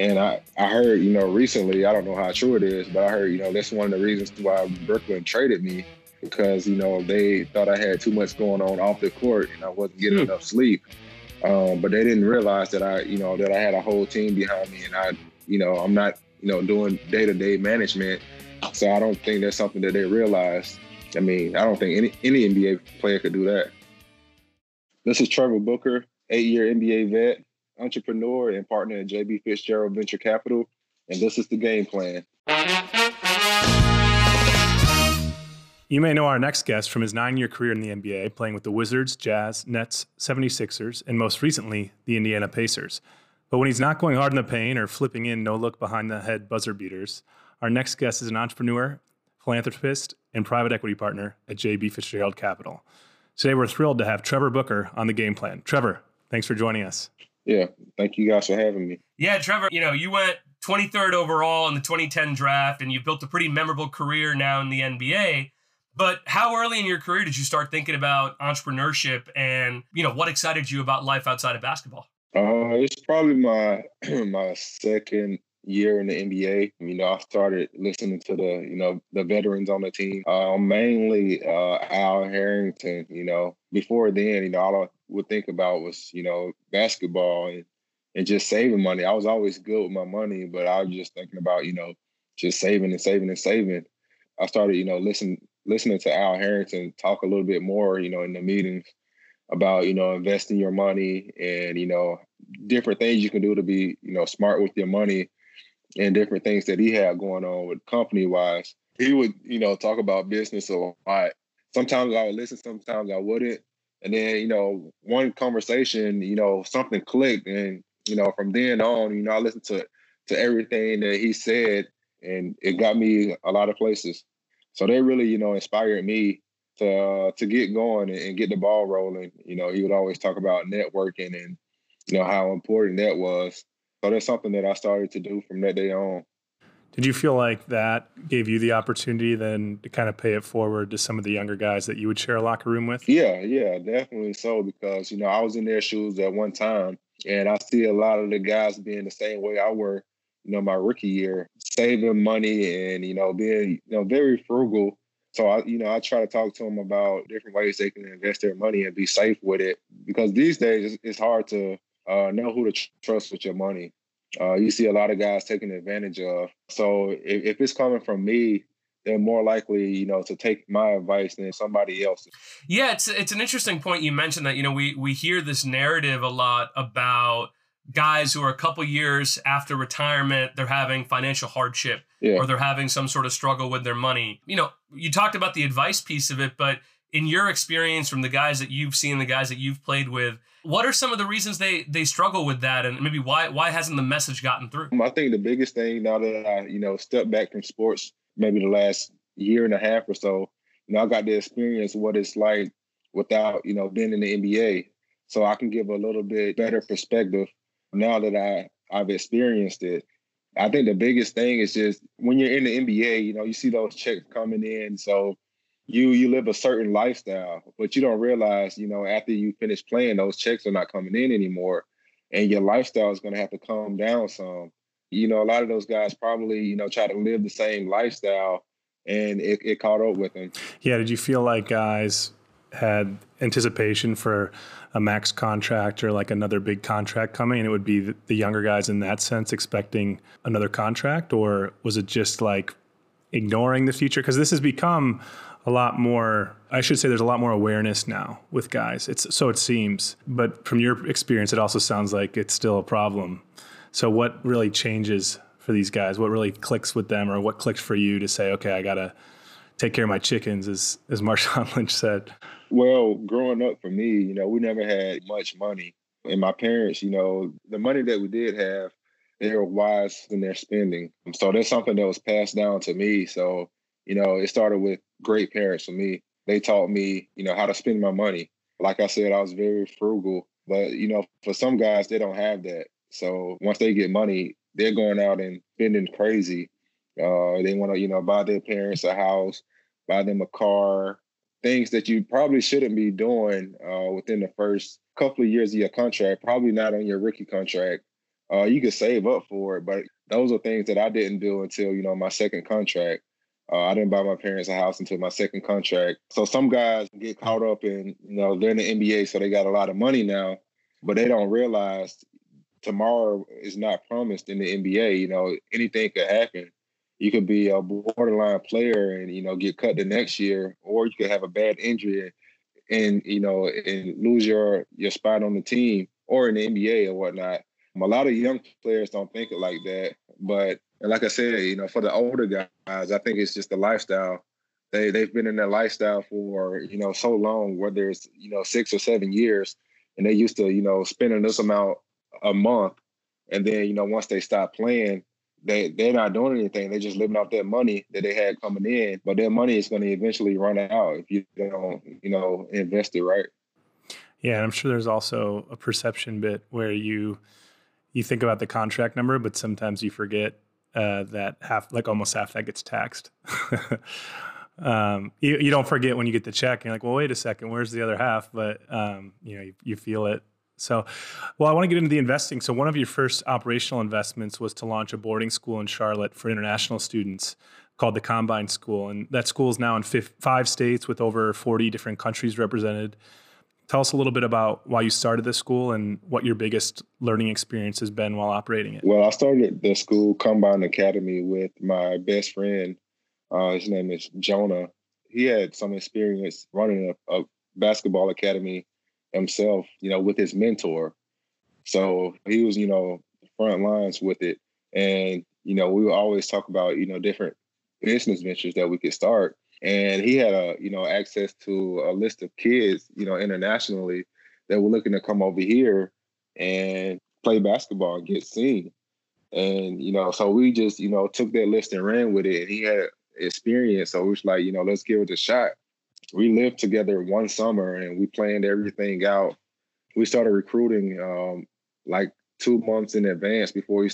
And I, I heard, you know, recently, I don't know how true it is, but I heard, you know, that's one of the reasons why Brooklyn traded me because, you know, they thought I had too much going on off the court and I wasn't getting mm. enough sleep. Um, but they didn't realize that I, you know, that I had a whole team behind me and I, you know, I'm not, you know, doing day to day management. So I don't think that's something that they realized. I mean, I don't think any, any NBA player could do that. This is Trevor Booker, eight year NBA vet, entrepreneur, and partner at JB Fitzgerald Venture Capital. And this is the game plan. You may know our next guest from his nine year career in the NBA, playing with the Wizards, Jazz, Nets, 76ers, and most recently, the Indiana Pacers. But when he's not going hard in the paint or flipping in no look behind the head buzzer beaters, our next guest is an entrepreneur, philanthropist, and private equity partner at JB Fitzgerald Capital. Today, we're thrilled to have Trevor Booker on the game plan. Trevor, thanks for joining us. Yeah, thank you guys for having me. Yeah, Trevor, you know, you went 23rd overall in the 2010 draft and you've built a pretty memorable career now in the NBA. But how early in your career did you start thinking about entrepreneurship and, you know, what excited you about life outside of basketball? Uh, it's probably my my second year in the NBA. You know, I started listening to the, you know, the veterans on the team. Uh, mainly uh, Al Harrington, you know. Before then, you know, all would think about was, you know, basketball and, and just saving money. I was always good with my money, but I was just thinking about, you know, just saving and saving and saving. I started, you know, listening listening to Al Harrington talk a little bit more, you know, in the meetings about, you know, investing your money and, you know, different things you can do to be, you know, smart with your money and different things that he had going on with company wise. He would, you know, talk about business a lot. Sometimes I would listen, sometimes I wouldn't. And then, you know, one conversation, you know, something clicked. And, you know, from then on, you know, I listened to to everything that he said and it got me a lot of places. So they really, you know, inspired me to uh, to get going and, get the ball rolling. You know, he would always talk about networking and, you know, how important that was so that's something that I started to do from that day on. Did you feel like that gave you the opportunity then to kind of pay it forward to some of the younger guys that you would share a locker room with? Yeah, yeah, definitely so. Because, you know, I was in their shoes at one time and I see a lot of the guys being the same way I were, you know, my rookie year, saving money and, you know, being, you know, very frugal. So I, you know, I try to talk to them about different ways they can invest their money and be safe with it. Because these days it's hard to uh, know who to trust with your money. Uh, you see a lot of guys taking advantage of. So if, if it's coming from me, they're more likely, you know, to take my advice than somebody else. Yeah, it's it's an interesting point you mentioned that you know we we hear this narrative a lot about guys who are a couple years after retirement they're having financial hardship yeah. or they're having some sort of struggle with their money. You know, you talked about the advice piece of it, but in your experience from the guys that you've seen, the guys that you've played with, what are some of the reasons they they struggle with that, and maybe why why hasn't the message gotten through? I think the biggest thing now that I you know step back from sports, maybe the last year and a half or so, you know I got to experience what it's like without you know being in the NBA, so I can give a little bit better perspective now that I I've experienced it. I think the biggest thing is just when you're in the NBA, you know, you see those checks coming in, so you you live a certain lifestyle, but you don't realize, you know, after you finish playing, those checks are not coming in anymore, and your lifestyle is going to have to calm down some. You know, a lot of those guys probably, you know, try to live the same lifestyle, and it, it caught up with them. Yeah. Did you feel like guys had anticipation for a max contract or like another big contract coming and it would be the younger guys in that sense expecting another contract or was it just like ignoring the future because this has become a lot more i should say there's a lot more awareness now with guys. It's so it seems but from your experience it also sounds like it's still a problem. So what really changes for these guys? What really clicks with them or what clicks for you to say okay i gotta take care of my chickens as as marshawn lynch said? Well growing up for me you know we never had much money. And my parents you know the money that we did have they were wise in their spending. So that's something that was passed down to me. So you know it started with great parents for me. They taught me, you know, how to spend my money. Like I said, I was very frugal, but you know, for some guys, they don't have that. So once they get money, they're going out and spending crazy. Uh, they want to, you know, buy their parents a house, buy them a car, things that you probably shouldn't be doing uh, within the first couple of years of your contract. Probably not on your rookie contract. uh, you could save up for it. But those are things that I didn't do until you know my second contract. Uh, I didn't buy my parents a house until my second contract. So some guys get caught up in, you know, they're in the NBA, so they got a lot of money now, but they don't realize tomorrow is not promised in the NBA. You know, anything could happen. You could be a borderline player and you know get cut the next year, or you could have a bad injury and you know and lose your your spot on the team or in the NBA or whatnot. A lot of young players don't think it like that, but like I said, you know, for the older guys, I think it's just the lifestyle. They they've been in that lifestyle for you know so long, whether it's you know six or seven years, and they used to you know spending this amount a month, and then you know once they stop playing, they they're not doing anything. They're just living off that money that they had coming in, but their money is going to eventually run out if you don't you know invest it right. Yeah, and I'm sure there's also a perception bit where you you think about the contract number, but sometimes you forget uh, that half, like almost half that gets taxed. um, you, you don't forget when you get the check. You're like, well, wait a second, where's the other half? But um, you know, you, you feel it. So, well, I want to get into the investing. So, one of your first operational investments was to launch a boarding school in Charlotte for international students called the Combine School, and that school is now in five states with over 40 different countries represented. Tell us a little bit about why you started this school and what your biggest learning experience has been while operating it. Well, I started the school Combine Academy with my best friend. Uh, his name is Jonah. He had some experience running a, a basketball academy himself, you know, with his mentor. So he was, you know, front lines with it. And, you know, we would always talk about, you know, different business ventures that we could start and he had a you know access to a list of kids you know internationally that were looking to come over here and play basketball and get seen. And you know so we just you know took that list and ran with it. And he had experience. So we was like you know let's give it a shot. We lived together one summer and we planned everything out. We started recruiting um, like two months in advance before we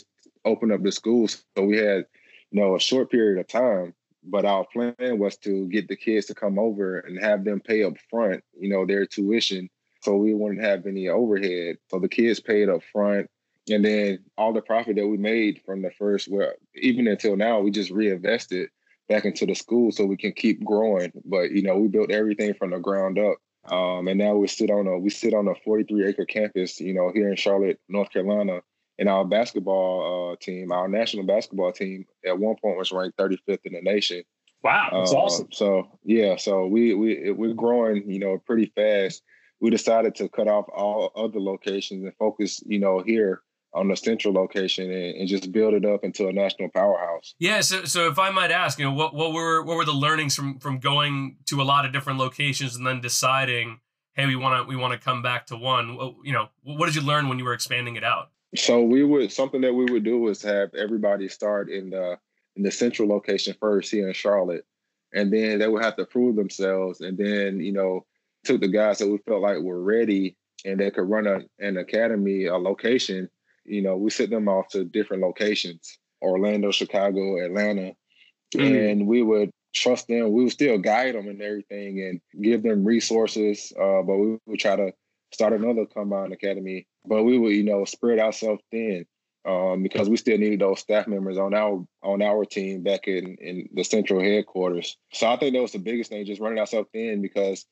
opened up the school. So we had you know a short period of time but our plan was to get the kids to come over and have them pay up front, you know, their tuition. So we wouldn't have any overhead. So the kids paid up front. And then all the profit that we made from the first, well, even until now, we just reinvested back into the school so we can keep growing. But you know, we built everything from the ground up. Um, and now we sit on a we sit on a 43 acre campus, you know, here in Charlotte, North Carolina and our basketball uh, team, our national basketball team, at one point was ranked 35th in the nation. Wow, that's uh, awesome. So yeah, so we we we're growing, you know, pretty fast. We decided to cut off all other locations and focus, you know, here on the central location and, and, just build it up into a national powerhouse. Yeah. So, so if I might ask, you know, what, what were what were the learnings from from going to a lot of different locations and then deciding, hey, we want to we want to come back to one. You know, what did you learn when you were expanding it out? So we would something that we would do is have everybody start in the in the central location first here in Charlotte, and then they would have to prove themselves, and then you know took the guys that we felt like were ready and they could run a, an academy, a location. You know, we sent them off to different locations: Orlando, Chicago, Atlanta, mm. and we would trust them. We would still guide them and everything, and give them resources. Uh, but we would try to start another combine academy but we would, you know, spread ourselves thin um, because we still needed those staff members on our on our team back in in the central headquarters. So I think that was the biggest thing, just running ourselves thin because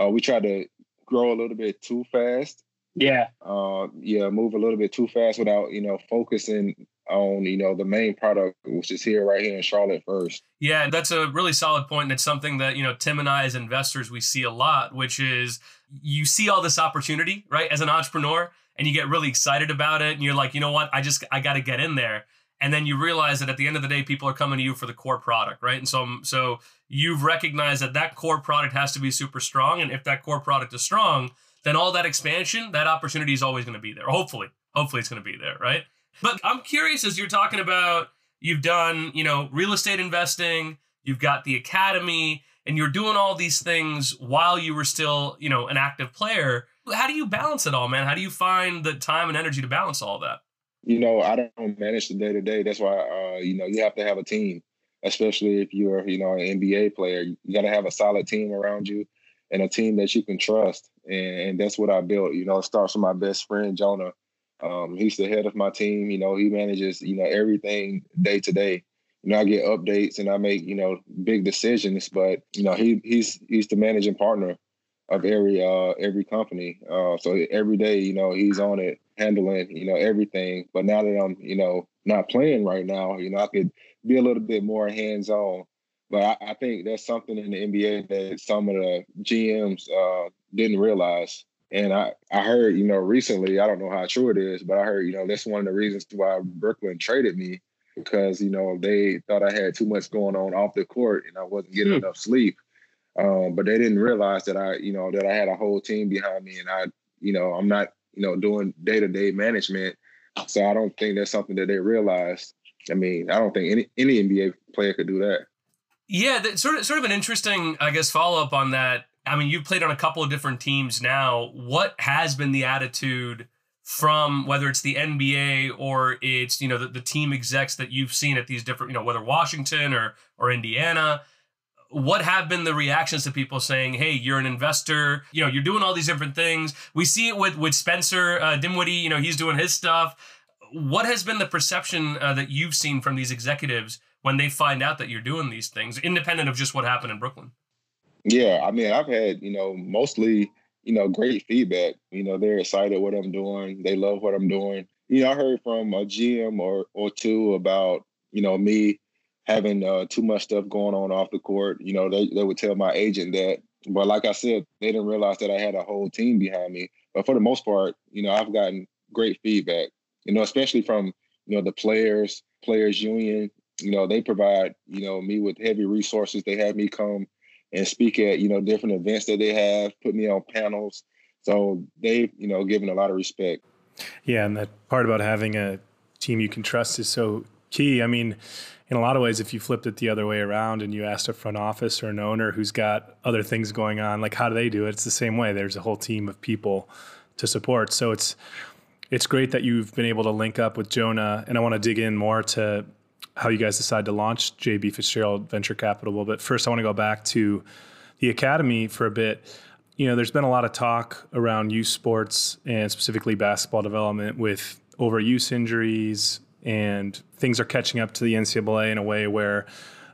uh, we tried to grow a little bit too fast. Yeah. Uh, yeah, move a little bit too fast without you know focusing on you know the main product, which is here right here in Charlotte first. Yeah, that's a really solid point, and it's something that you know Tim and I as investors we see a lot, which is you see all this opportunity right as an entrepreneur and you get really excited about it and you're like, you know what, I just I got to get in there. And then you realize that at the end of the day, people are coming to you for the core product, right? And so, um, so you've recognized that that core product has to be super strong. And if that core product is strong, then all that expansion, that opportunity is always going to be there. Hopefully, hopefully it's going to be there, right? But I'm curious as you're talking about, you've done, you know, real estate investing, you've got the academy, and you're doing all these things while you were still, you know, an active player how do you balance it all, man? How do you find the time and energy to balance all that? You know, I don't manage the day to day. That's why, uh, you know, you have to have a team, especially if you're, you know, an NBA player. You got to have a solid team around you and a team that you can trust. And, and, that's what I built. You know, it starts with my best friend, Jonah. Um, he's the head of my team. You know, he manages you know everything day to day. You know, I get updates and I make you know big decisions, but you know he he's he's the managing partner of every uh every company. Uh, so every day, you know, he's on it, handling you know everything. But now that I'm you know not playing right now, you know, I could be a little bit more hands on. But I, I, think that's something in the NBA that some of the GMs uh, didn't realize. And I, I heard, you know, recently, I don't know how true it is, but I heard, you know, that's one of the reasons why Brooklyn traded me because, you know, they thought I had too much going on off the court and I wasn't getting hmm. enough sleep. Um, but they didn't realize that I, you know, that I had a whole team behind me and I, you know, I'm not, you know, doing day to day management. So I don't think that's something that they realized. I mean, I don't think any any NBA player could do that. Yeah, that, sort of sort of an interesting, I guess, follow up on that. I mean, you've played on a couple of different teams now. What has been the attitude from whether it's the NBA or it's you know the, the team execs that you've seen at these different you know whether Washington or or Indiana? What have been the reactions to people saying, "Hey, you're an investor. You know, you're doing all these different things." We see it with with Spencer uh, Dinwiddie. You know, he's doing his stuff. What has been the perception uh, that you've seen from these executives when they find out that you're doing these things, independent of just what happened in Brooklyn? Yeah, I mean, I've had you know mostly you know great feedback. You know, they're excited what I'm doing. They love what I'm doing. You know, I heard from a GM or or two about you know me having uh, too much stuff going on off the court. You know, they, they would tell my agent that. But like I said, they didn't realize that I had a whole team behind me. But for the most part, you know, I've gotten great feedback. You know, especially from you know the players, players union. You know, they provide you know me with heavy resources. They have me come and speak at you know different events that they have, put me on panels. So they've you know given a lot of respect. Yeah, and that part about having a team you can trust is so key. I mean, in a lot of ways, if you flipped it the other way around and you asked a front office or an owner who's got other things going on, like how do they do it? It's the same way. There's a whole team of people to support. So it's it's great that you've been able to link up with Jonah, and I want to dig in more to how you guys decide to launch JB Fitzgerald Venture Capital. But first, I want to go back to the academy for a bit. You know, there's been a lot of talk around youth sports and specifically basketball development with overuse injuries, and things are catching up to the NCAA in a way where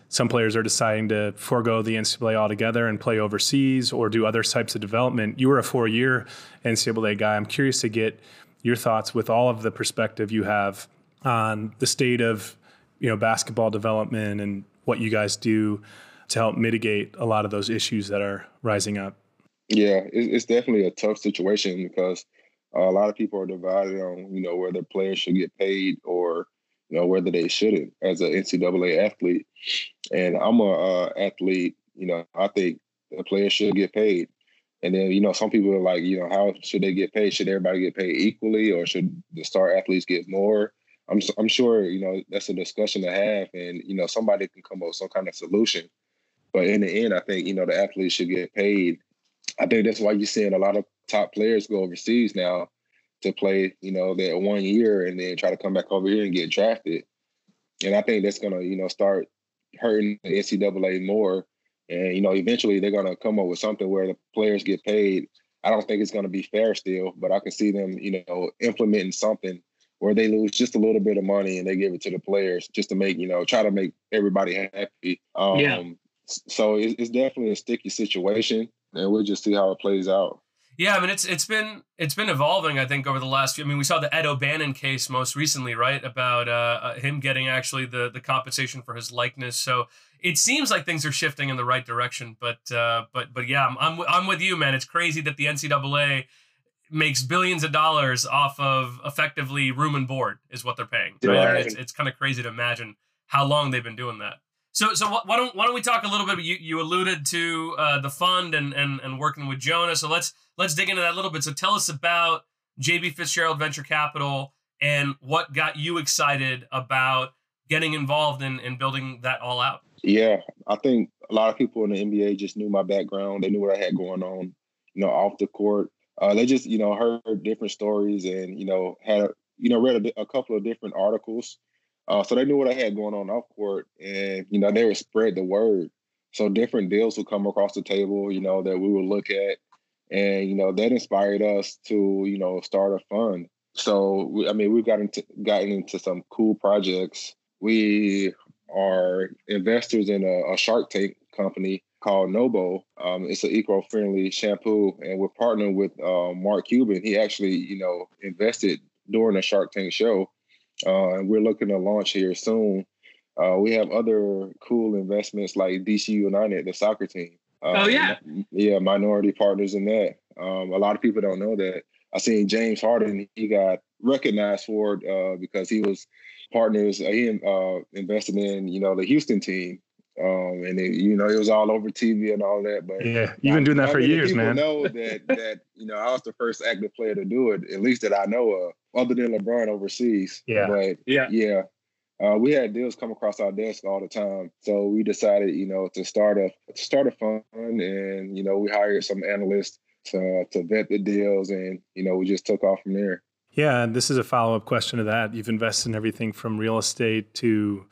some players are deciding to forego the NCAA altogether and play overseas or do other types of development. You were a four-year NCAA guy. I'm curious to get your thoughts with all of the perspective you have on the state of you know basketball development and what you guys do to help mitigate a lot of those issues that are rising up. Yeah, it's definitely a tough situation because a lot of people are divided on you know whether players should get paid or you know whether they shouldn't as an NCAA athlete. And I'm a uh, athlete. You know, I think the players should get paid. And then you know some people are like, you know, how should they get paid? Should everybody get paid equally, or should the star athletes get more? I'm I'm sure you know that's a discussion to have, and you know somebody can come up with some kind of solution. But in the end, I think you know the athletes should get paid. I think that's why you're seeing a lot of top players go overseas now to play, you know, that one year and then try to come back over here and get drafted. And I think that's gonna, you know, start hurting the NCAA more. And you know, eventually they're gonna come up with something where the players get paid. I don't think it's gonna be fair still, but I can see them, you know, implementing something where they lose just a little bit of money and they give it to the players just to make, you know, try to make everybody happy. Um, yeah. So it's definitely a sticky situation, and we'll just see how it plays out. Yeah, I mean it's it's been it's been evolving. I think over the last few. I mean, we saw the Ed O'Bannon case most recently, right? About uh, uh, him getting actually the the compensation for his likeness. So it seems like things are shifting in the right direction. But uh, but but yeah, I'm, I'm I'm with you, man. It's crazy that the NCAA makes billions of dollars off of effectively room and board is what they're paying. Right? right. It's it's kind of crazy to imagine how long they've been doing that. So, so why don't why don't we talk a little bit? You you alluded to uh, the fund and and and working with Jonah. So let's let's dig into that a little bit. So tell us about JB Fitzgerald Venture Capital and what got you excited about getting involved in in building that all out. Yeah, I think a lot of people in the NBA just knew my background. They knew what I had going on, you know, off the court. Uh, they just you know heard different stories and you know had you know read a, a couple of different articles uh, so they knew what I had going on off court, and you know they would spread the word. So different deals would come across the table, you know, that we would look at, and you know that inspired us to you know start a fund. so I mean, we've gotten into gotten into some cool projects. We are investors in a, a Shark Tank company called Nobo. Um, it's an eco-friendly shampoo, and we're partnering with uh, Mark Cuban. He actually, you know, invested during the Shark Tank show, uh, and we're looking to launch here soon. Uh, we have other cool investments like DC United, the soccer team. oh yeah, yeah, minority partners in that. Um, a lot of people don't know that. I seen James Harden. He got recognized for it uh, because he was partners. Uh, he uh, invested in you know the Houston team, um, and it, you know it was all over TV and all that. But yeah, you've been doing that for years, people man. Know that that you know I was the first active player to do it, at least that I know of, other than LeBron overseas. Yeah, but yeah, yeah. Uh, we had deals come across our desk all the time, so we decided, you know, to start a to start a fund, and you know, we hired some analysts to to vet the deals, and you know, we just took off from there. Yeah, and this is a follow up question to that. You've invested in everything from real estate to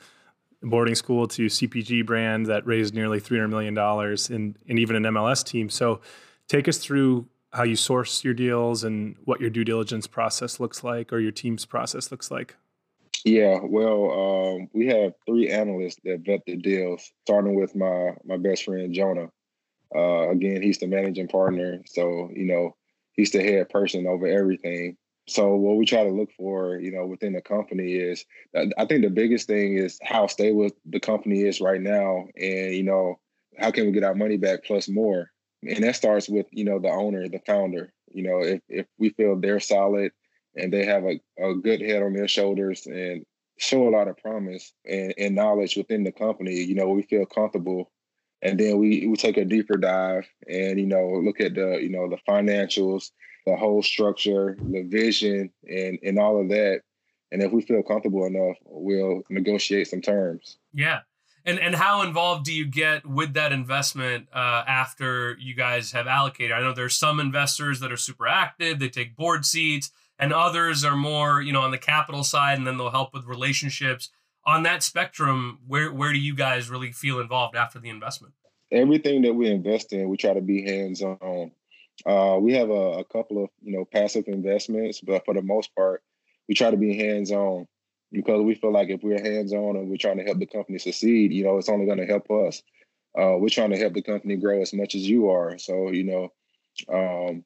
boarding school to CPG brand that raised nearly $300 million and, and even an MLS team. So take us through how you source your deals and what your due diligence process looks like or your team's process looks like. Yeah, well, um, we have three analysts that vet the deals, starting with my my best friend Jonah. Uh, again, he's the managing partner, so you know he's the head person over everything. So what we try to look for, you know, within the company is, I think the biggest thing is how stable the company is right now, and you know, how can we get our money back plus more? And that starts with, you know, the owner, the founder. You know, if if we feel they're solid and they have a, a good head on their shoulders and show a lot of promise and, and knowledge within the company, you know, we feel comfortable. And then we we take a deeper dive and you know look at the you know the financials the whole structure, the vision, and and all of that. And if we feel comfortable enough, we'll negotiate some terms. Yeah. And and how involved do you get with that investment uh, after you guys have allocated? I know there's some investors that are super active; they take board seats, and others are more, you know, on the capital side, and then they'll help with relationships. On that spectrum, where where do you guys really feel involved after the investment? Everything that we invest in, we try to be hands on. Uh, we have a, a, couple of you know passive investments, but for the most part, we try to be hands on because we feel like if we're hands on and we're trying to help the company succeed, you know, it's only going to help us. Uh, we're trying to help the company grow as much as you are. So you know, um,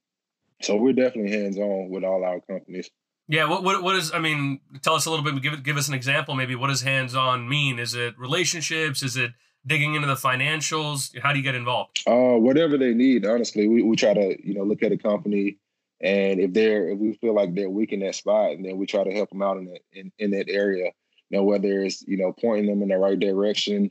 so we're definitely hands on with all our companies. Yeah, what, what what is I mean? Tell us a little bit. Give give us an example. Maybe what does hands on mean? Is it relationships? Is it digging into the financials? How do you get involved? Uh, whatever they need. Honestly, we, we try to you know look at a company, and if they're if we feel like they're weak in that spot, and then we try to help them out in that in, in that area. You know, whether it's you know pointing them in the right direction,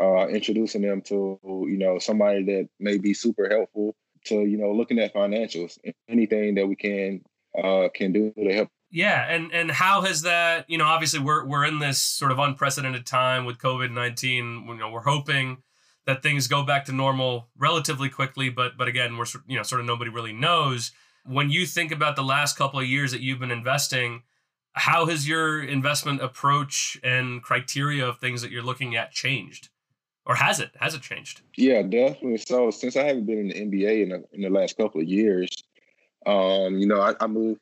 uh, introducing them to you know somebody that may be super helpful to you know looking at financials, anything that we can uh, can do to help yeah, and and how has that? You know, obviously we're we're in this sort of unprecedented time with COVID nineteen. You know, we're hoping that things go back to normal relatively quickly, but but again, we're you know sort of nobody really knows. When you think about the last couple of years that you've been investing, how has your investment approach and criteria of things that you're looking at changed? Or has it? Has it changed? Yeah, definitely. So since I haven't been in the NBA in the, in the last couple of years, um, you know, I, I moved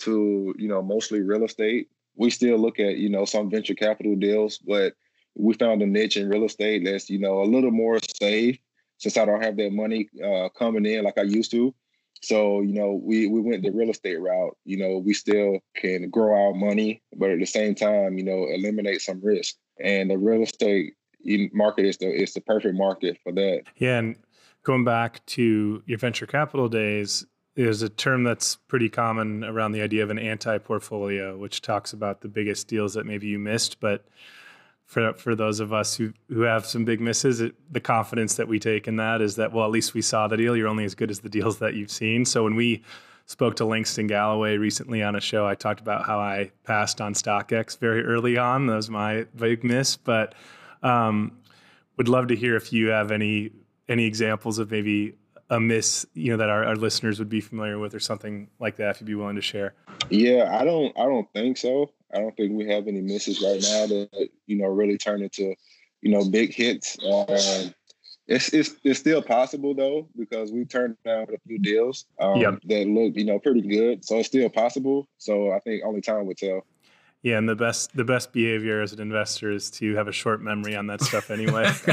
to you know mostly real estate. We still look at you know some venture capital deals, but we found a niche in real estate that's you know a little more safe since I don't have that money uh, coming in like I used to. So you know we we went the real estate route. You know we still can grow our money, but at the same time you know eliminate some risk. And the real estate market is the is the perfect market for that. Yeah, and going back to your venture capital days, there's a term that's pretty common around the idea of an anti-portfolio, which talks about the biggest deals that maybe you missed. But for for those of us who who have some big misses, it, the confidence that we take in that is that well, at least we saw the deal. You're only as good as the deals that you've seen. So when we spoke to Langston Galloway recently on a show, I talked about how I passed on StockX very early on. That was my big miss, but um, would love to hear if you have any any examples of maybe a miss, you know, that our, our listeners would be familiar with, or something like that? If you'd be willing to share. Yeah, I don't, I don't think so. I don't think we have any misses right now that you know really turn into, you know, big hits. Um, It's, it's it's still possible though because we turned down a few deals um, yep. that look you know pretty good, so it's still possible. So I think only time will tell. Yeah, and the best the best behavior as an investor is to have a short memory on that stuff anyway.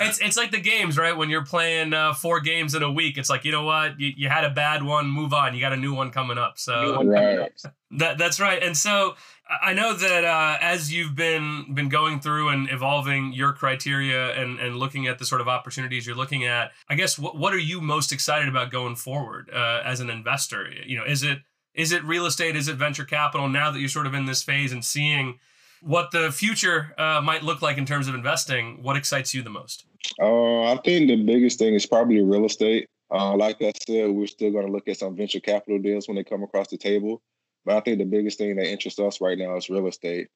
it's it's like the games, right? When you're playing uh, four games in a week, it's like you know what, you, you had a bad one, move on. You got a new one coming up. So right. that that's right. And so I know that uh, as you've been been going through and evolving your criteria and, and looking at the sort of opportunities you're looking at, I guess what what are you most excited about going forward uh, as an investor? You know, is it is it real estate? Is it venture capital? Now that you're sort of in this phase and seeing what the future uh, might look like in terms of investing, what excites you the most? Uh, I think the biggest thing is probably real estate. Uh, like I said, we're still going to look at some venture capital deals when they come across the table. But I think the biggest thing that interests us right now is real estate.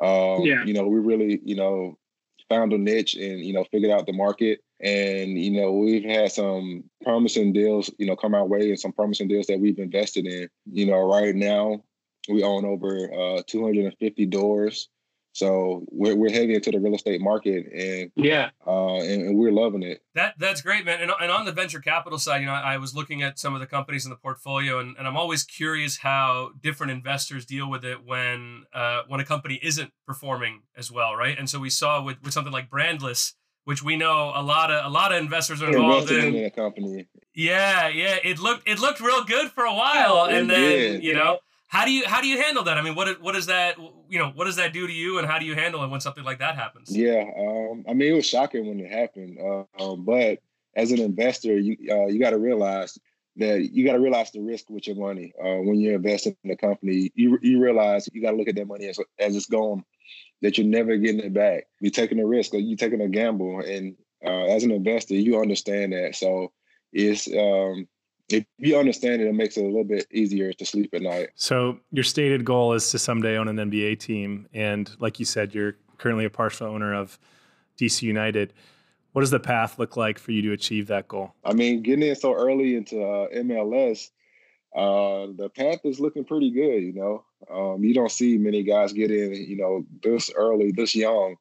Um, yeah. You know, we really, you know, found a niche and, you know, figured out the market. And, you know, we've had some promising deals, you know, come our way and some promising deals that we've invested in. You know, right now we own over uh, 250 doors. So we're, we're heavy into the real estate market, and yeah, uh, and, and, we're loving it. That that's great, man. And, and on the venture capital side, you know, I, I was looking at some of the companies in the portfolio, and, and I'm always curious how different investors deal with it when uh, when a company isn't performing as well, right? And so we saw with, with something like Brandless, which we know a lot of a lot of investors are involved in. in company. Yeah, yeah, it looked it looked real good for a while, and then did. you know how do you how do you handle that? I mean, what what does that you know what does that do to you, and how do you handle it when something like that happens? Yeah, um, I mean, it was shocking when it happened, uh, um, but as an investor, you uh, you got to realize that you got to realize the risk with your money uh, when you're investing in a company. You you realize you got to look at that money as as it's gone, that you're never getting it back. You're taking a risk, or you're taking a gamble, and uh, as an investor, you understand that. So it's um, if you understand it, it makes it a little bit easier to sleep at night. So your stated goal is to someday own an NBA team, and like you said, you're currently a partial owner of DC United. What does the path look like for you to achieve that goal? I mean, getting in so early into uh, MLS, uh, the path is looking pretty good. You know, um, you don't see many guys get in, you know, this early, this young,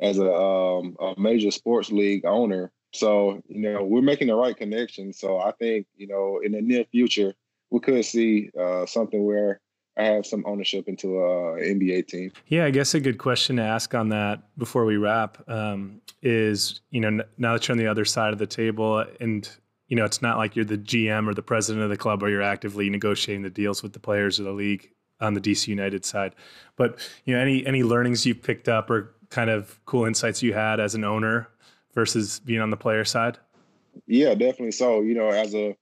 as a, um, a major sports league owner. So, you know, we're making the right connection. So I think, you know, in the near future, we could see uh, something where I have some ownership into a NBA team. Yeah, I guess a good question to ask on that before we wrap um, is, you know, now that you're on the other side of the table and, you know, it's not like you're the GM or the president of the club or you're actively negotiating the deals with the players of the league on the DC United side. But, you know, any any learnings you've picked up or kind of cool insights you had as an owner versus being on the player side? Yeah, definitely. So, you know, as a,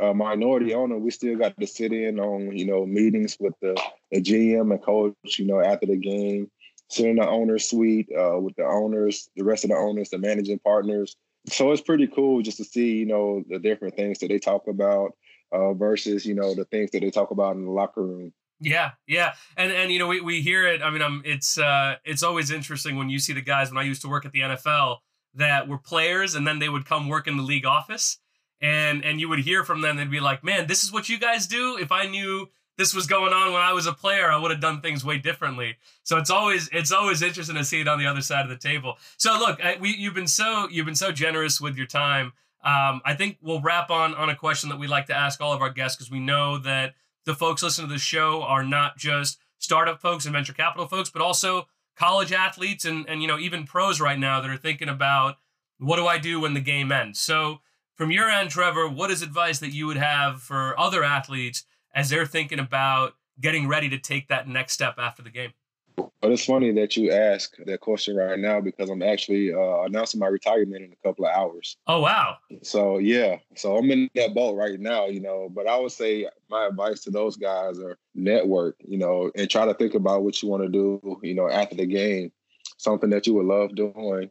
a minority owner, we still got to sit in on, you know, meetings with the, the GM and coach, you know, after the game, sit in the owner's suite uh, with the owners, the rest of the owners, the managing partners. So it's pretty cool just to see, you know, the different things that they talk about uh, versus, you know, the things that they talk about in the locker room. Yeah, yeah, and and you know we, we hear it. I mean, um, it's uh, it's always interesting when you see the guys. When I used to work at the NFL, that were players and then they would come work in the league office and and you would hear from them they'd be like man this is what you guys do if i knew this was going on when i was a player i would have done things way differently so it's always it's always interesting to see it on the other side of the table so look we you've been so you've been so generous with your time um, i think we'll wrap on on a question that we like to ask all of our guests because we know that the folks listening to the show are not just startup folks and venture capital folks but also college athletes and and you know even pros right now that are thinking about what do I do when the game ends. So from your end, Trevor, what is advice that you would have for other athletes as they're thinking about getting ready to take that next step after the game? But it's funny that you ask that question right now because I'm actually uh, announcing my retirement in a couple of hours. Oh wow! So yeah, so I'm in that boat right now, you know. But I would say my advice to those guys are network, you know, and try to think about what you want to do, you know, after the game, something that you would love doing,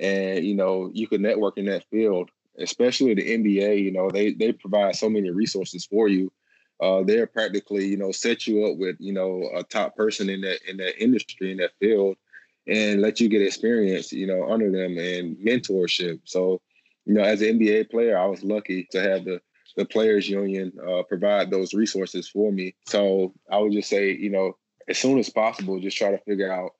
and you know, you can network in that field, especially the NBA. You know, they they provide so many resources for you uh, they're practically, you know, set you up with, you know, a top person in that in that industry in that field, and let you get experience, you know, under them and mentorship. So, you know, as an NBA player, I was lucky to have the the players union uh, provide those resources for me. So I would just say, you know, as soon as possible, just try to figure out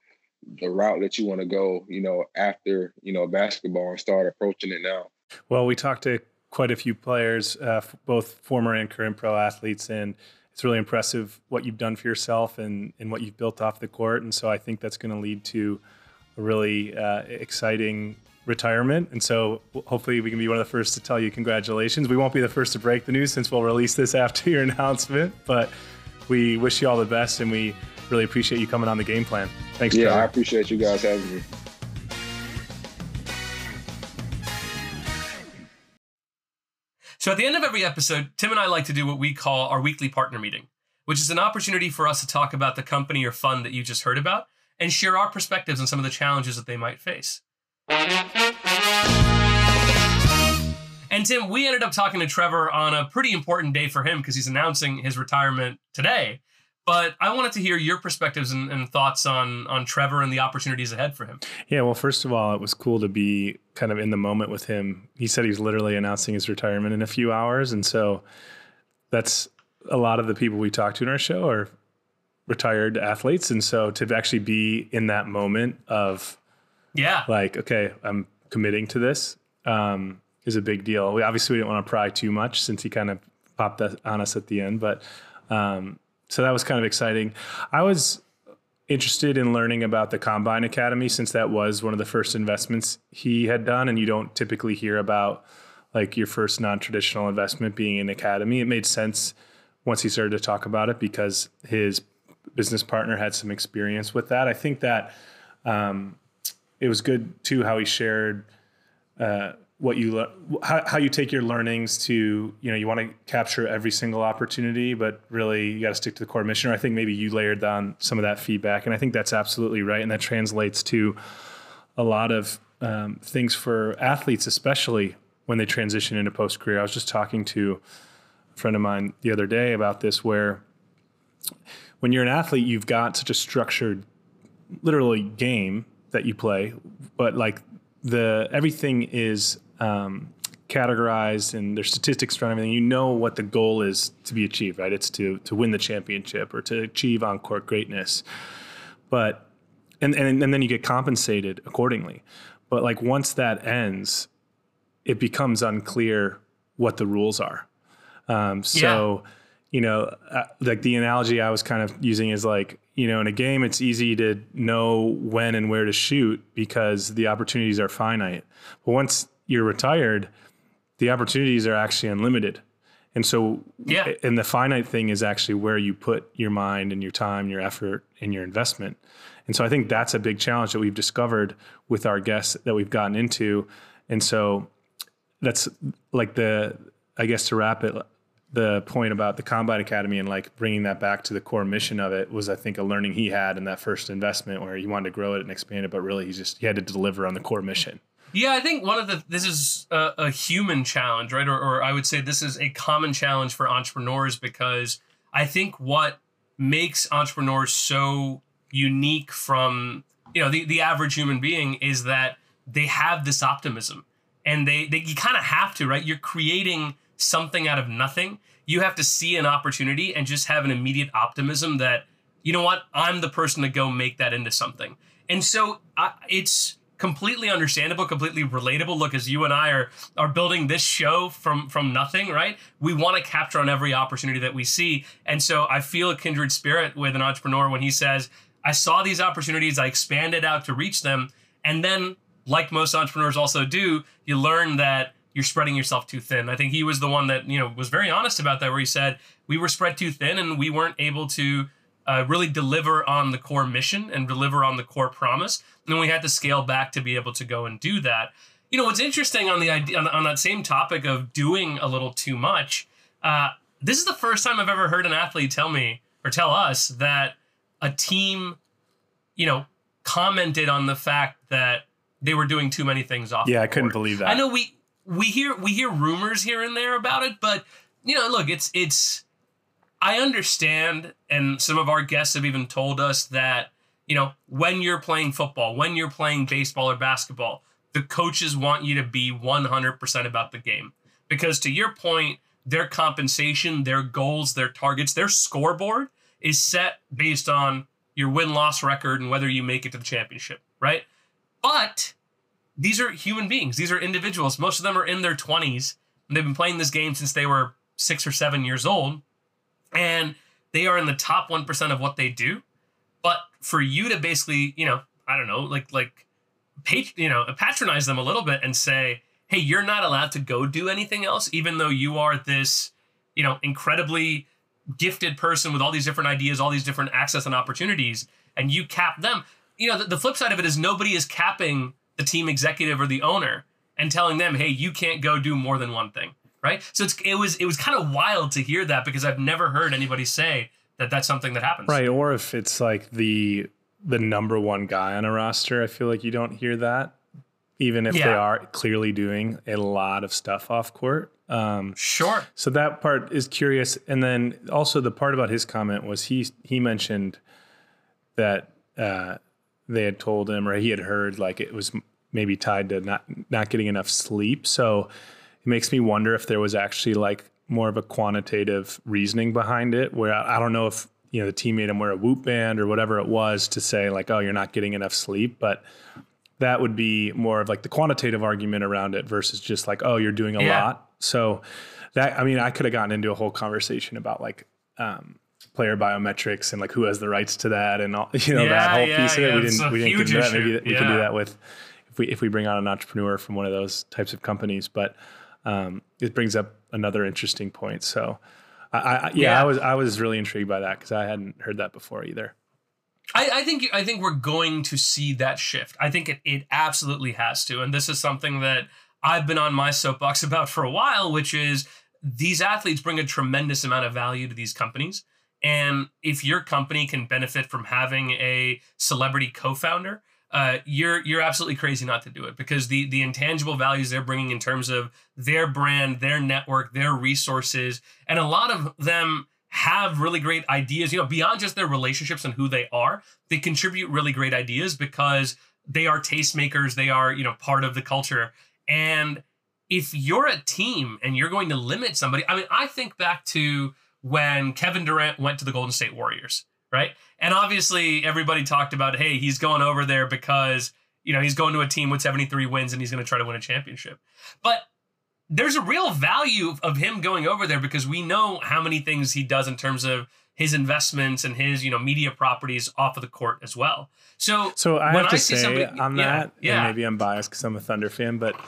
the route that you want to go, you know, after, you know, basketball and start approaching it now. Well, we talked to quite a few players, uh, both former and current pro athletes, and it's really impressive what you've done for yourself and, and what you've built off the court. And so I think that's going to lead to a really uh, exciting retirement. And so hopefully we can be one of the first to tell you congratulations. We won't be the first to break the news since we'll release this after your announcement, but we wish you all the best and we really appreciate you coming on the game plan. Thanks. Yeah, Trevor. I appreciate you guys having me. So at the end of every episode, Tim and I like to do what we call our weekly partner meeting, which is an opportunity for us to talk about the company or fund that you just heard about and share our perspectives on some of the challenges that they might face. And Tim, we ended up talking to Trevor on a pretty important day for him because he's announcing his retirement today. But I wanted to hear your perspectives and, and, thoughts on on Trevor and the opportunities ahead for him. Yeah, well, first of all, it was cool to be kind of in the moment with him. He said he's literally announcing his retirement in a few hours, and so that's a lot of the people we talk to in our show are retired athletes, and so to actually be in that moment of yeah, like okay, I'm committing to this um, is a big deal. We obviously we didn't want to pry too much since he kind of popped that on us at the end, but. Um, so that was kind of exciting. I was interested in learning about the Combine Academy since that was one of the first investments he had done, and you don't typically hear about like your first non-traditional investment being an academy. It made sense once he started to talk about it because his business partner had some experience with that. I think that um, it was good too how he shared. Uh, what you how, how you take your learnings to you know you want to capture every single opportunity but really you got to stick to the core mission or i think maybe you layered on some of that feedback and i think that's absolutely right and that translates to a lot of um, things for athletes especially when they transition into post career i was just talking to a friend of mine the other day about this where when you're an athlete you've got such a structured literally game that you play but like the everything is um, categorized and there's statistics around everything. You know what the goal is to be achieved, right? It's to to win the championship or to achieve on court greatness. But and, and and then you get compensated accordingly. But like once that ends, it becomes unclear what the rules are. Um, so, yeah. you know, uh, like the analogy I was kind of using is like, you know, in a game, it's easy to know when and where to shoot because the opportunities are finite. But once you're retired, the opportunities are actually unlimited. And so, yeah. and the finite thing is actually where you put your mind and your time, your effort, and your investment. And so, I think that's a big challenge that we've discovered with our guests that we've gotten into. And so, that's like the, I guess to wrap it, the point about the Combine Academy and like bringing that back to the core mission of it was, I think, a learning he had in that first investment where he wanted to grow it and expand it, but really he just he had to deliver on the core mission. Yeah, I think one of the this is a, a human challenge, right? Or, or I would say this is a common challenge for entrepreneurs because I think what makes entrepreneurs so unique from you know the, the average human being is that they have this optimism and they, they you kind of have to right? You're creating something out of nothing. You have to see an opportunity and just have an immediate optimism that you know what? I'm the person to go make that into something. And so I, it's completely understandable, completely relatable. Look, as you and I are are building this show from from nothing, right? We want to capture on every opportunity that we see, and so I feel a kindred spirit with an entrepreneur when he says, "I saw these opportunities, I expanded out to reach them, and then, like most entrepreneurs also do, you learn that." You're spreading yourself too thin. I think he was the one that you know was very honest about that, where he said we were spread too thin and we weren't able to uh, really deliver on the core mission and deliver on the core promise. And we had to scale back to be able to go and do that. You know, what's interesting on the idea on, on that same topic of doing a little too much. Uh, this is the first time I've ever heard an athlete tell me or tell us that a team, you know, commented on the fact that they were doing too many things off. Yeah, I couldn't believe that. I know we we hear we hear rumors here and there about it, but you know, look, it's it's I understand, and some of our guests have even told us that, you know, when you're playing football, when you're playing baseball or basketball, the coaches want you to be 100% about the game. Because to your point, their compensation, their goals, their targets, their scoreboard is set based on your win loss record and whether you make it to the championship, right? But these are human beings. These are individuals. Most of them are in their 20s and they've been playing this game since they were six or seven years old. And they are in the top 1% of what they do. But for you to basically, you know, I don't know, like, like, you know, patronize them a little bit and say, hey, you're not allowed to go do anything else, even though you are this, you know, incredibly gifted person with all these different ideas, all these different access and opportunities, and you cap them. You know, the, the flip side of it is nobody is capping the team executive or the owner and telling them, hey, you can't go do more than one thing. Right. So it's it was it was kind of wild to hear that because I've never heard anybody say that that's something that happens. Right. Or if it's like the the number one guy on a roster, I feel like you don't hear that even if yeah. they are clearly doing a lot of stuff off court. Um, sure. So that part is curious, and then also the part about his comment was he he mentioned that uh, they had told him or he had heard like it was maybe tied to not not getting enough sleep. So makes me wonder if there was actually like more of a quantitative reasoning behind it, where I, I don't know if you know the team made him wear a Whoop band or whatever it was to say like, oh, you're not getting enough sleep, but that would be more of like the quantitative argument around it versus just like, oh, you're doing a yeah. lot. So that I mean, I could have gotten into a whole conversation about like um, player biometrics and like who has the rights to that and all you know yeah, that whole yeah, piece of it. We didn't we didn't get into that. Maybe we can do that with if we if we bring on an entrepreneur from one of those types of companies. But um, it brings up another interesting point. So I, I yeah, I was I was really intrigued by that because I hadn't heard that before either. I, I, think I think we're going to see that shift. I think it, it absolutely has to. And this is something that I've been on my soapbox about for a while, which is these athletes bring a tremendous amount of value to these companies. And if your company can benefit from having a celebrity co-founder, uh, you're you're absolutely crazy not to do it because the the intangible values they're bringing in terms of their brand, their network, their resources, and a lot of them have really great ideas, you know, beyond just their relationships and who they are, they contribute really great ideas because they are tastemakers, they are, you know, part of the culture. And if you're a team and you're going to limit somebody, I mean, I think back to when Kevin Durant went to the Golden State Warriors, right? And obviously everybody talked about, hey, he's going over there because, you know, he's going to a team with 73 wins and he's going to try to win a championship. But there's a real value of him going over there because we know how many things he does in terms of his investments and his you know media properties off of the court as well. So so I have to I say somebody, on yeah, that, yeah. maybe I'm biased because I'm a Thunder fan, but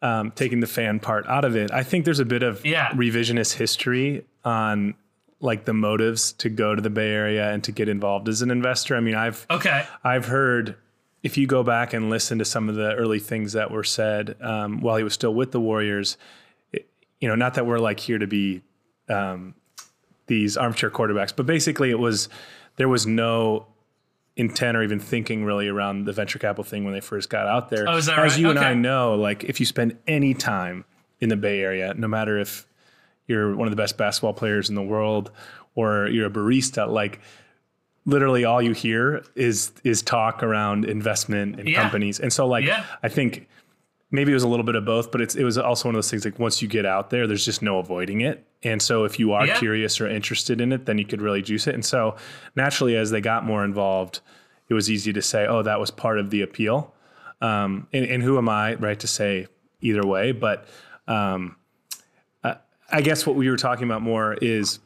um, taking the fan part out of it, I think there's a bit of yeah. revisionist history on like the motives to go to the Bay Area and to get involved as an investor. I mean, I've okay, I've heard if you go back and listen to some of the early things that were said um, while he was still with the Warriors, it, you know, not that we're like here to be um, these armchair quarterbacks, but basically it was there was no intent or even thinking really around the venture capital thing when they first got out there. Oh, As right? you okay. and I know, like if you spend any time in the Bay Area, no matter if you're one of the best basketball players in the world or you're a barista, like literally all you hear is is talk around investment and yeah. companies. And so like yeah. I think maybe it was a little bit of both, but it's it was also one of those things like once you get out there, there's just no avoiding it. And so if you are yeah. curious or interested in it, then you could really juice it. And so naturally as they got more involved, it was easy to say, oh, that was part of the appeal. Um, and, and, who am I, right, to say either way? But um, I guess what we were talking about more is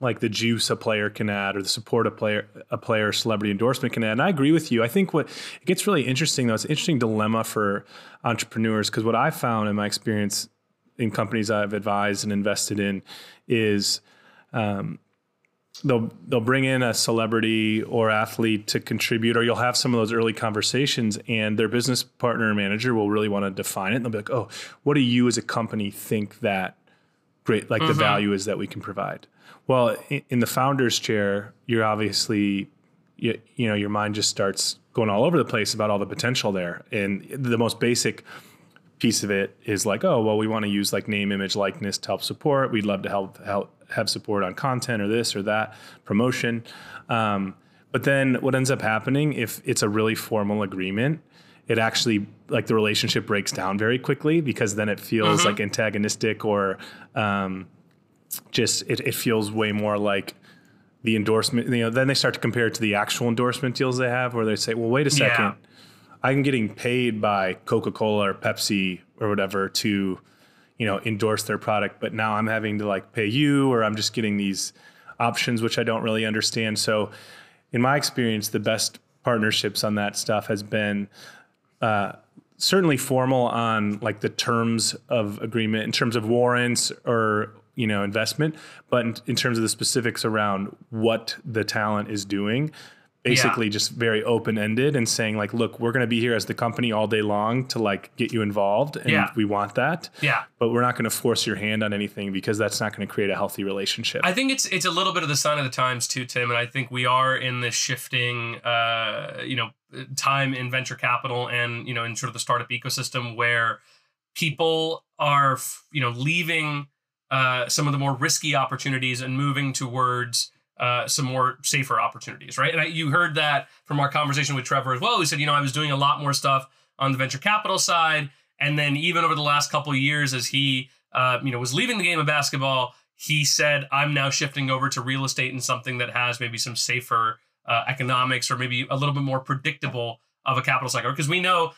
like the juice a player can add or the support a player a player celebrity endorsement can add. And I agree with you. I think what it gets really interesting though, it's an interesting dilemma for entrepreneurs because what I found in my experience in companies I've advised and invested in is um, they'll they'll bring in a celebrity or athlete to contribute, or you'll have some of those early conversations, and their business partner or manager will really want to define it. And they'll be like, "Oh, what do you as a company think that great like mm-hmm. the value is that we can provide?" Well, in the founder's chair, you're obviously, you, you know, your mind just starts going all over the place about all the potential there. And the most basic piece of it is like, oh, well, we want to use like name, image, likeness to help support. We'd love to help help have support on content or this or that promotion. Um, but then what ends up happening if it's a really formal agreement, it actually like the relationship breaks down very quickly because then it feels mm-hmm. like antagonistic or um, just it, it feels way more like the endorsement, you know, then they start to compare it to the actual endorsement deals they have, where they say, well, wait a second, yeah. I'm getting paid by Coca Cola or Pepsi or whatever to, you know, endorse their product, but now I'm having to like pay you, or I'm just getting these options which I don't really understand. So, in my experience, the best partnerships on that stuff has been uh, certainly formal on like the terms of agreement in terms of warrants or you know investment but in, in, terms of the specifics around what the talent is doing basically yeah. just very open ended and saying like look we're going to be here as the company all day long to like get you involved and yeah. we want that yeah but we're not going to force your hand on anything because that's not going to create a healthy relationship i think it's it's a little bit of the sign of the times too tim and i think we are in this shifting uh you know time in venture capital and you know in sort of the startup ecosystem where people are you know leaving uh, some of the more risky opportunities and moving towards uh, some more safer opportunities, right? And I, you heard that from our conversation with Trevor as well. He said, you know, I was doing a lot more stuff on the venture capital side, and then even over the last couple of years, as he, uh, you know, was leaving the game of basketball, he said, I'm now shifting over to real estate and something that has maybe some safer uh, economics or maybe a little bit more predictable of a capital cycle. Because we know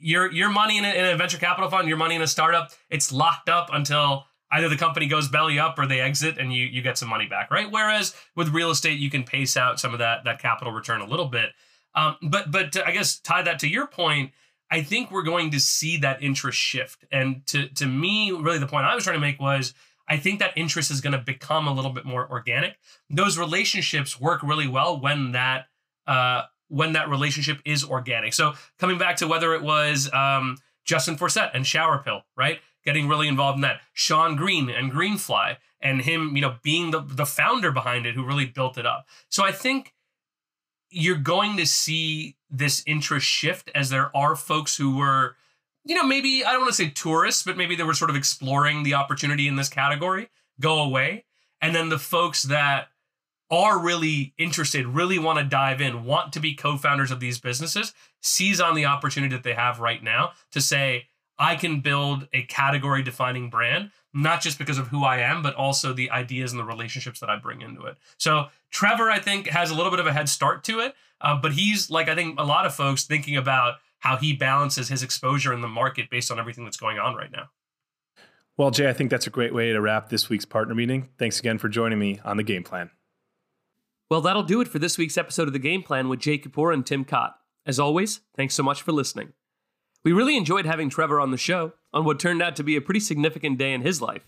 your your money in a, in a venture capital fund, your money in a startup, it's locked up until either the company goes belly up or they exit and you you get some money back, right? Whereas with real estate, you can pace out some of that that capital return a little bit. Um, but but I guess tie that to your point, I think we're going to see that interest shift. And to to me, really the point I was trying to make was I think that interest is going to become a little bit more organic. Those relationships work really well when that uh, when that relationship is organic. So coming back to whether it was um, Justin Forsett and ShowerPill, right? Getting really involved in that. Shawn Green and Greenfly and him, you know, being the, the founder behind it who really built it up. So I think you're going to see this interest shift as there are folks who were, you know, maybe I don't want to say tourists, but maybe they were sort of exploring the opportunity in this category go away. And then the folks that are really interested, really want to dive in, want to be co founders of these businesses, seize on the opportunity that they have right now to say, I can build a category defining brand, not just because of who I am, but also the ideas and the relationships that I bring into it. So Trevor, I think, has a little bit of a head start to it, uh, but he's like, I think a lot of folks thinking about how he balances his exposure in the market based on everything that's going on right now. Well, Jay, I think that's a great way to wrap this week's partner meeting. Thanks again for joining me on the game plan. Well, that'll do it for this week's episode of the game plan with Jay Kapoor and Tim Katt. As always, thanks so much for listening. We really enjoyed having Trevor on the show on what turned out to be a pretty significant day in his life.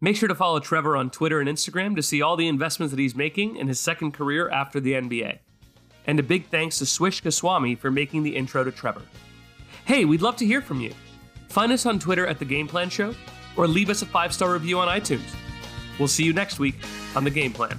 Make sure to follow Trevor on Twitter and Instagram to see all the investments that he's making in his second career after the NBA. And a big thanks to Swish Goswami for making the intro to Trevor. Hey, we'd love to hear from you. Find us on Twitter at The Game Plan Show or leave us a five star review on iTunes. We'll see you next week on The Game Plan.